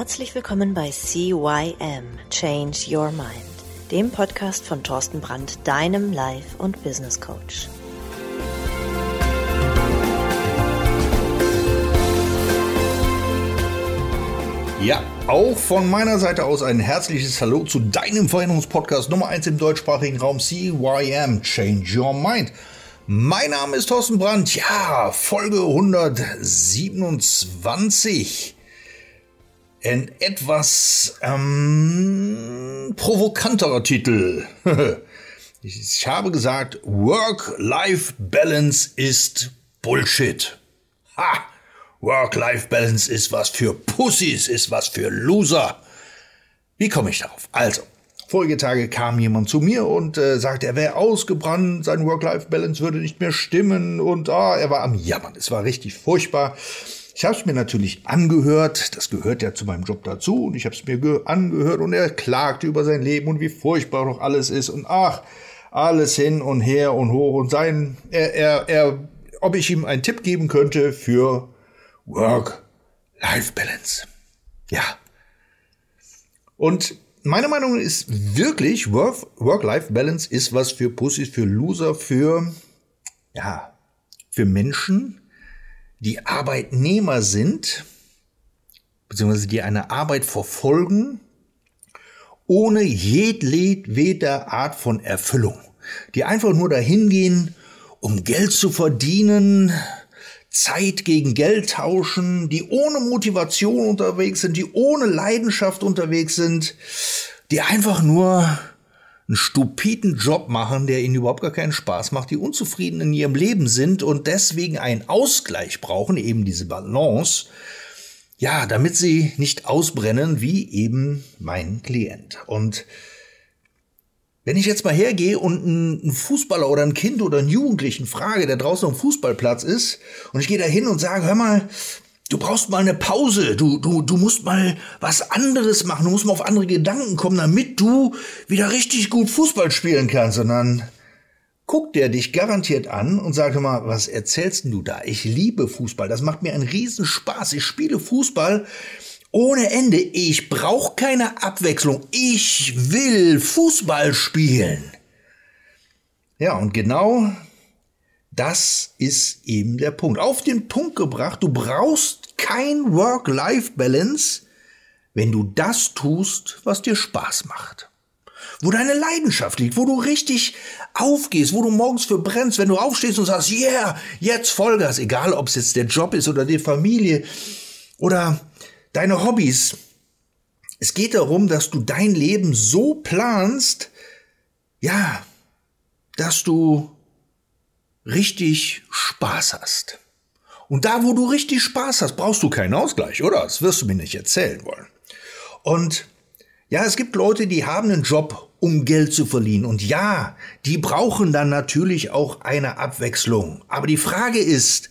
Herzlich willkommen bei CYM Change Your Mind, dem Podcast von Thorsten Brandt, deinem Life- und Business Coach. Ja, auch von meiner Seite aus ein herzliches Hallo zu deinem Veränderungspodcast Nummer 1 im deutschsprachigen Raum CYM Change Your Mind. Mein Name ist Thorsten Brandt. Ja, Folge 127. Ein etwas ähm, provokanterer Titel. ich habe gesagt, Work-Life-Balance ist Bullshit. Ha! Work-Life-Balance ist was für Pussys, ist was für Loser. Wie komme ich darauf? Also, vorige Tage kam jemand zu mir und äh, sagte, er wäre ausgebrannt, sein Work-Life-Balance würde nicht mehr stimmen und ah, er war am Jammern. Es war richtig furchtbar. Ich habe es mir natürlich angehört, das gehört ja zu meinem Job dazu und ich habe es mir angehört und er klagte über sein Leben und wie furchtbar doch alles ist und ach, alles hin und her und hoch und sein, er, er, er, ob ich ihm einen Tipp geben könnte für Work-Life-Balance. Ja. Und meine Meinung ist wirklich, Work-Life-Balance ist was für Pussys, für Loser, für, ja, für Menschen, die Arbeitnehmer sind, beziehungsweise die eine Arbeit verfolgen, ohne jedweder Art von Erfüllung. Die einfach nur dahin gehen, um Geld zu verdienen, Zeit gegen Geld tauschen, die ohne Motivation unterwegs sind, die ohne Leidenschaft unterwegs sind, die einfach nur einen stupiden Job machen, der ihnen überhaupt gar keinen Spaß macht, die unzufrieden in ihrem Leben sind und deswegen einen Ausgleich brauchen, eben diese Balance, ja, damit sie nicht ausbrennen wie eben mein Klient. Und wenn ich jetzt mal hergehe und einen Fußballer oder ein Kind oder einen Jugendlichen frage, der draußen am Fußballplatz ist, und ich gehe da hin und sage, hör mal, du brauchst mal eine Pause, du, du, du musst mal was anderes machen, du musst mal auf andere Gedanken kommen, damit du wieder richtig gut Fußball spielen kannst. Und dann guckt der dich garantiert an und sagt mal, was erzählst du da? Ich liebe Fußball, das macht mir einen Riesenspaß. Ich spiele Fußball ohne Ende. Ich brauche keine Abwechslung. Ich will Fußball spielen. Ja, und genau das ist eben der Punkt. Auf den Punkt gebracht, du brauchst kein Work-Life-Balance, wenn du das tust, was dir Spaß macht. Wo deine Leidenschaft liegt, wo du richtig aufgehst, wo du morgens für brennst, wenn du aufstehst und sagst, yeah, jetzt Vollgas, egal ob es jetzt der Job ist oder die Familie oder deine Hobbys. Es geht darum, dass du dein Leben so planst, ja, dass du richtig Spaß hast. Und da, wo du richtig Spaß hast, brauchst du keinen Ausgleich, oder? Das wirst du mir nicht erzählen wollen. Und ja, es gibt Leute, die haben einen Job, um Geld zu verdienen. Und ja, die brauchen dann natürlich auch eine Abwechslung. Aber die Frage ist,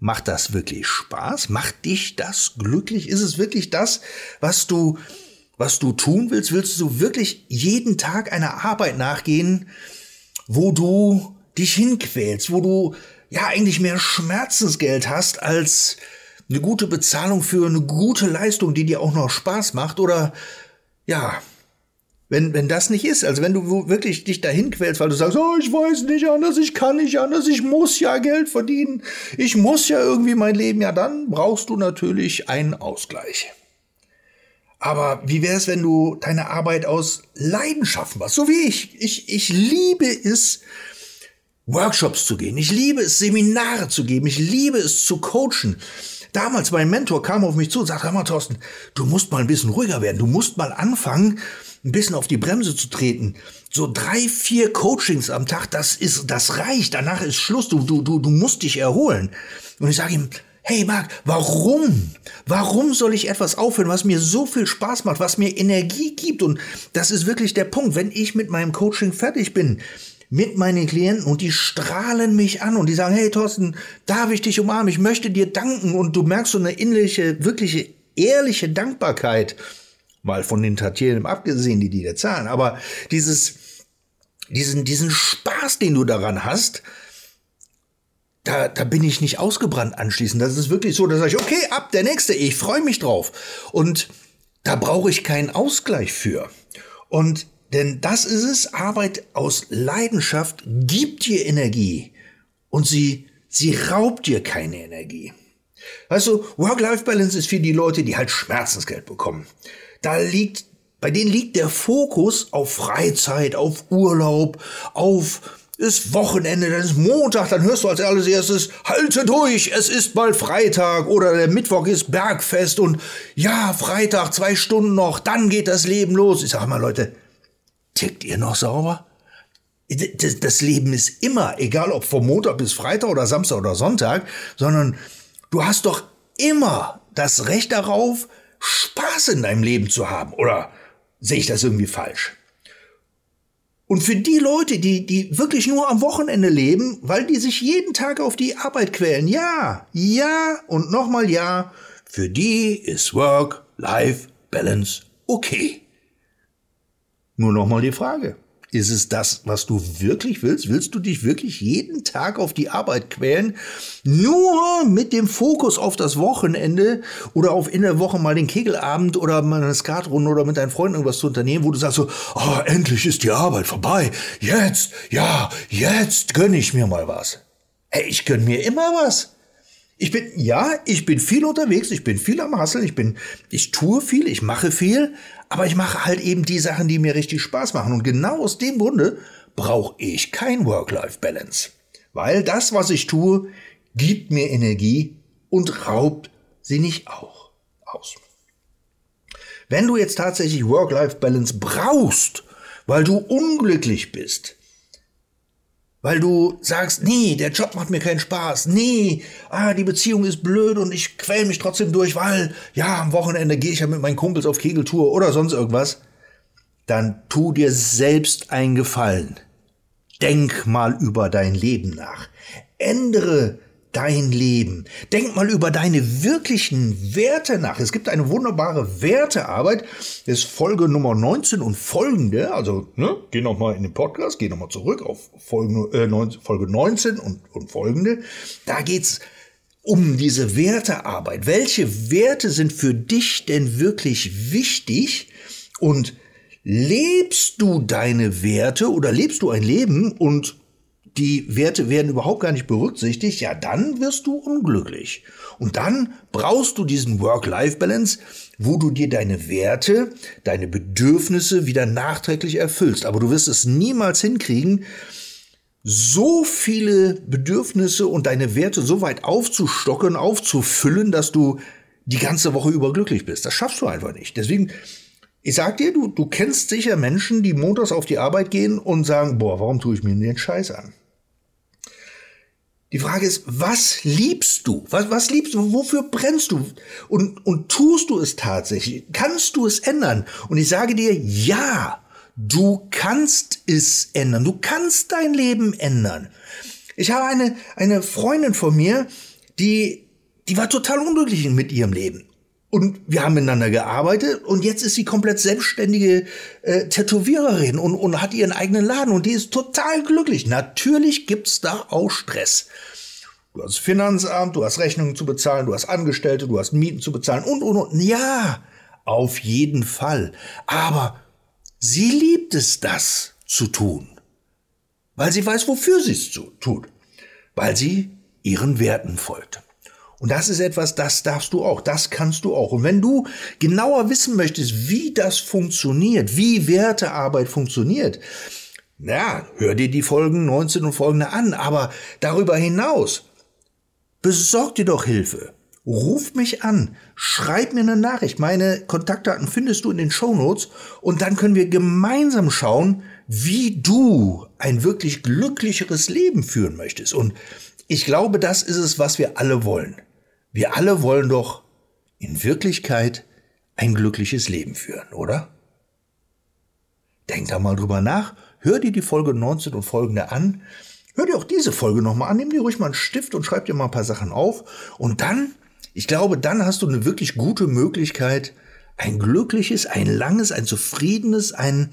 Macht das wirklich Spaß? Macht dich das glücklich? Ist es wirklich das, was du, was du tun willst? Willst du wirklich jeden Tag einer Arbeit nachgehen, wo du dich hinquälst, wo du ja eigentlich mehr Schmerzensgeld hast als eine gute Bezahlung für eine gute Leistung, die dir auch noch Spaß macht? Oder ja, wenn, wenn das nicht ist, also wenn du wirklich dich dahin quälst, weil du sagst, oh, ich weiß nicht anders, ich kann nicht anders, ich muss ja Geld verdienen, ich muss ja irgendwie mein Leben, ja, dann brauchst du natürlich einen Ausgleich. Aber wie wäre es, wenn du deine Arbeit aus Leidenschaft machst, so wie ich? Ich, ich liebe es, Workshops zu gehen. Ich liebe es, Seminare zu geben. Ich liebe es zu coachen. Damals mein Mentor kam auf mich zu und sagte, hör mal, Thorsten, du musst mal ein bisschen ruhiger werden. Du musst mal anfangen, ein bisschen auf die Bremse zu treten. So drei, vier Coachings am Tag, das ist, das reicht. Danach ist Schluss. Du, du, du, du musst dich erholen. Und ich sage ihm, Hey Marc, warum? Warum soll ich etwas aufhören, was mir so viel Spaß macht, was mir Energie gibt? Und das ist wirklich der Punkt. Wenn ich mit meinem Coaching fertig bin, mit meinen Klienten und die strahlen mich an und die sagen, hey Thorsten, darf ich dich umarmen? Ich möchte dir danken und du merkst so eine innerliche, wirkliche, ehrliche Dankbarkeit mal von den Tantiemen abgesehen, die die dir zahlen, aber dieses, diesen, diesen Spaß, den du daran hast, da, da bin ich nicht ausgebrannt anschließend. Das ist wirklich so, da sage ich, okay, ab der nächste, ich freue mich drauf. Und da brauche ich keinen Ausgleich für. Und denn das ist es, Arbeit aus Leidenschaft gibt dir Energie und sie, sie raubt dir keine Energie. Weißt du, Work-Life-Balance ist für die Leute, die halt Schmerzensgeld bekommen. Da liegt, bei denen liegt der Fokus auf Freizeit, auf Urlaub, auf ist Wochenende, dann ist Montag, dann hörst du als erstes, halte durch, es ist bald Freitag oder der Mittwoch ist Bergfest und ja, Freitag, zwei Stunden noch, dann geht das Leben los. Ich sag mal, Leute, tickt ihr noch sauber? Das Leben ist immer, egal ob vom Montag bis Freitag oder Samstag oder Sonntag, sondern du hast doch immer das Recht darauf, Spaß in deinem Leben zu haben. Oder sehe ich das irgendwie falsch? Und für die Leute, die, die wirklich nur am Wochenende leben, weil die sich jeden Tag auf die Arbeit quälen, ja, ja und nochmal ja, für die ist Work-Life-Balance okay. Nur nochmal die Frage. Ist es das, was du wirklich willst? Willst du dich wirklich jeden Tag auf die Arbeit quälen? Nur mit dem Fokus auf das Wochenende oder auf in der Woche mal den Kegelabend oder mal eine Skatrunde oder mit deinen Freunden irgendwas zu unternehmen, wo du sagst so, oh, endlich ist die Arbeit vorbei. Jetzt, ja, jetzt gönne ich mir mal was. Ey, ich gönne mir immer was. Ich bin, ja, ich bin viel unterwegs, ich bin viel am Hasseln, ich bin, ich tue viel, ich mache viel, aber ich mache halt eben die Sachen, die mir richtig Spaß machen. Und genau aus dem Grunde brauche ich kein Work-Life-Balance. Weil das, was ich tue, gibt mir Energie und raubt sie nicht auch aus. Wenn du jetzt tatsächlich Work-Life-Balance brauchst, weil du unglücklich bist, weil du sagst, nee, der Job macht mir keinen Spaß, nee, ah, die Beziehung ist blöd und ich quäl mich trotzdem durch, weil, ja, am Wochenende gehe ich ja mit meinen Kumpels auf Kegeltour oder sonst irgendwas, dann tu dir selbst einen Gefallen. Denk mal über dein Leben nach. Ändere dein Leben. Denk mal über deine wirklichen Werte nach. Es gibt eine wunderbare Wertearbeit. Das ist Folge Nummer 19 und folgende. Also, ne, geh nochmal in den Podcast, geh nochmal zurück auf Folge, äh, 19, Folge 19 und, und folgende. Da geht's um diese Wertearbeit. Welche Werte sind für dich denn wirklich wichtig? Und lebst du deine Werte oder lebst du ein Leben und die Werte werden überhaupt gar nicht berücksichtigt, ja, dann wirst du unglücklich. Und dann brauchst du diesen Work-Life-Balance, wo du dir deine Werte, deine Bedürfnisse wieder nachträglich erfüllst. Aber du wirst es niemals hinkriegen, so viele Bedürfnisse und deine Werte so weit aufzustocken, aufzufüllen, dass du die ganze Woche über glücklich bist. Das schaffst du einfach nicht. Deswegen, ich sag dir, du, du kennst sicher Menschen, die montags auf die Arbeit gehen und sagen, boah, warum tue ich mir den Scheiß an? Die Frage ist, was liebst du? Was, was liebst du? Wofür brennst du? Und, und tust du es tatsächlich? Kannst du es ändern? Und ich sage dir, ja, du kannst es ändern. Du kannst dein Leben ändern. Ich habe eine, eine Freundin von mir, die, die war total unglücklich mit ihrem Leben. Und wir haben miteinander gearbeitet und jetzt ist sie komplett selbstständige äh, Tätowiererin und, und hat ihren eigenen Laden und die ist total glücklich. Natürlich gibt's da auch Stress. Du hast Finanzamt, du hast Rechnungen zu bezahlen, du hast Angestellte, du hast Mieten zu bezahlen und, und, und. Ja, auf jeden Fall. Aber sie liebt es, das zu tun. Weil sie weiß, wofür sie es tut. Weil sie ihren Werten folgt. Und das ist etwas, das darfst du auch, das kannst du auch. Und wenn du genauer wissen möchtest, wie das funktioniert, wie Wertearbeit funktioniert, na, hör dir die Folgen 19 und folgende an. Aber darüber hinaus, besorg dir doch Hilfe. Ruf mich an, schreib mir eine Nachricht. Meine Kontaktdaten findest du in den Show Notes und dann können wir gemeinsam schauen, wie du ein wirklich glücklicheres Leben führen möchtest. Und ich glaube, das ist es, was wir alle wollen. Wir alle wollen doch in Wirklichkeit ein glückliches Leben führen, oder? Denk da mal drüber nach, hör dir die Folge 19 und folgende an, hör dir auch diese Folge nochmal an, nimm dir ruhig mal einen Stift und schreib dir mal ein paar Sachen auf und dann, ich glaube, dann hast du eine wirklich gute Möglichkeit, ein glückliches, ein langes, ein zufriedenes, ein,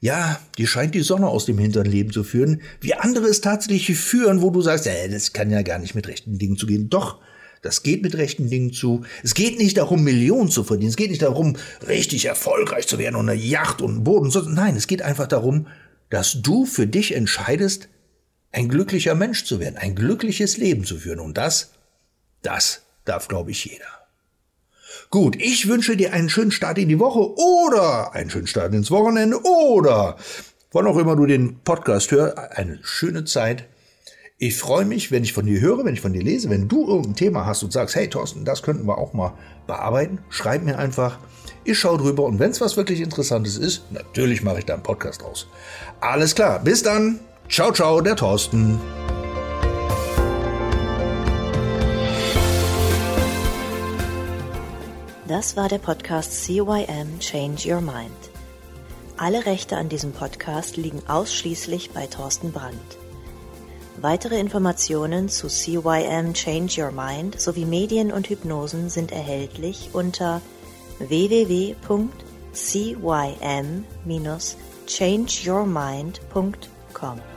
ja, die scheint die Sonne aus dem hinteren Leben zu führen, wie andere es tatsächlich führen, wo du sagst, ja, das kann ja gar nicht mit rechten Dingen zu gehen. Doch, das geht mit rechten Dingen zu. Es geht nicht darum, Millionen zu verdienen. Es geht nicht darum, richtig erfolgreich zu werden und eine Yacht und einen Boden. Nein, es geht einfach darum, dass du für dich entscheidest, ein glücklicher Mensch zu werden, ein glückliches Leben zu führen. Und das, das darf, glaube ich, jeder. Gut, ich wünsche dir einen schönen Start in die Woche oder einen schönen Start ins Wochenende oder wann auch immer du den Podcast hörst, eine schöne Zeit. Ich freue mich, wenn ich von dir höre, wenn ich von dir lese, wenn du irgendein Thema hast und sagst, hey Thorsten, das könnten wir auch mal bearbeiten, schreib mir einfach. Ich schaue drüber und wenn es was wirklich Interessantes ist, natürlich mache ich da einen Podcast draus. Alles klar, bis dann. Ciao, ciao, der Thorsten. Das war der Podcast CYM Change Your Mind. Alle Rechte an diesem Podcast liegen ausschließlich bei Thorsten Brandt. Weitere Informationen zu CYM Change Your Mind sowie Medien und Hypnosen sind erhältlich unter www.cym-changeyourmind.com.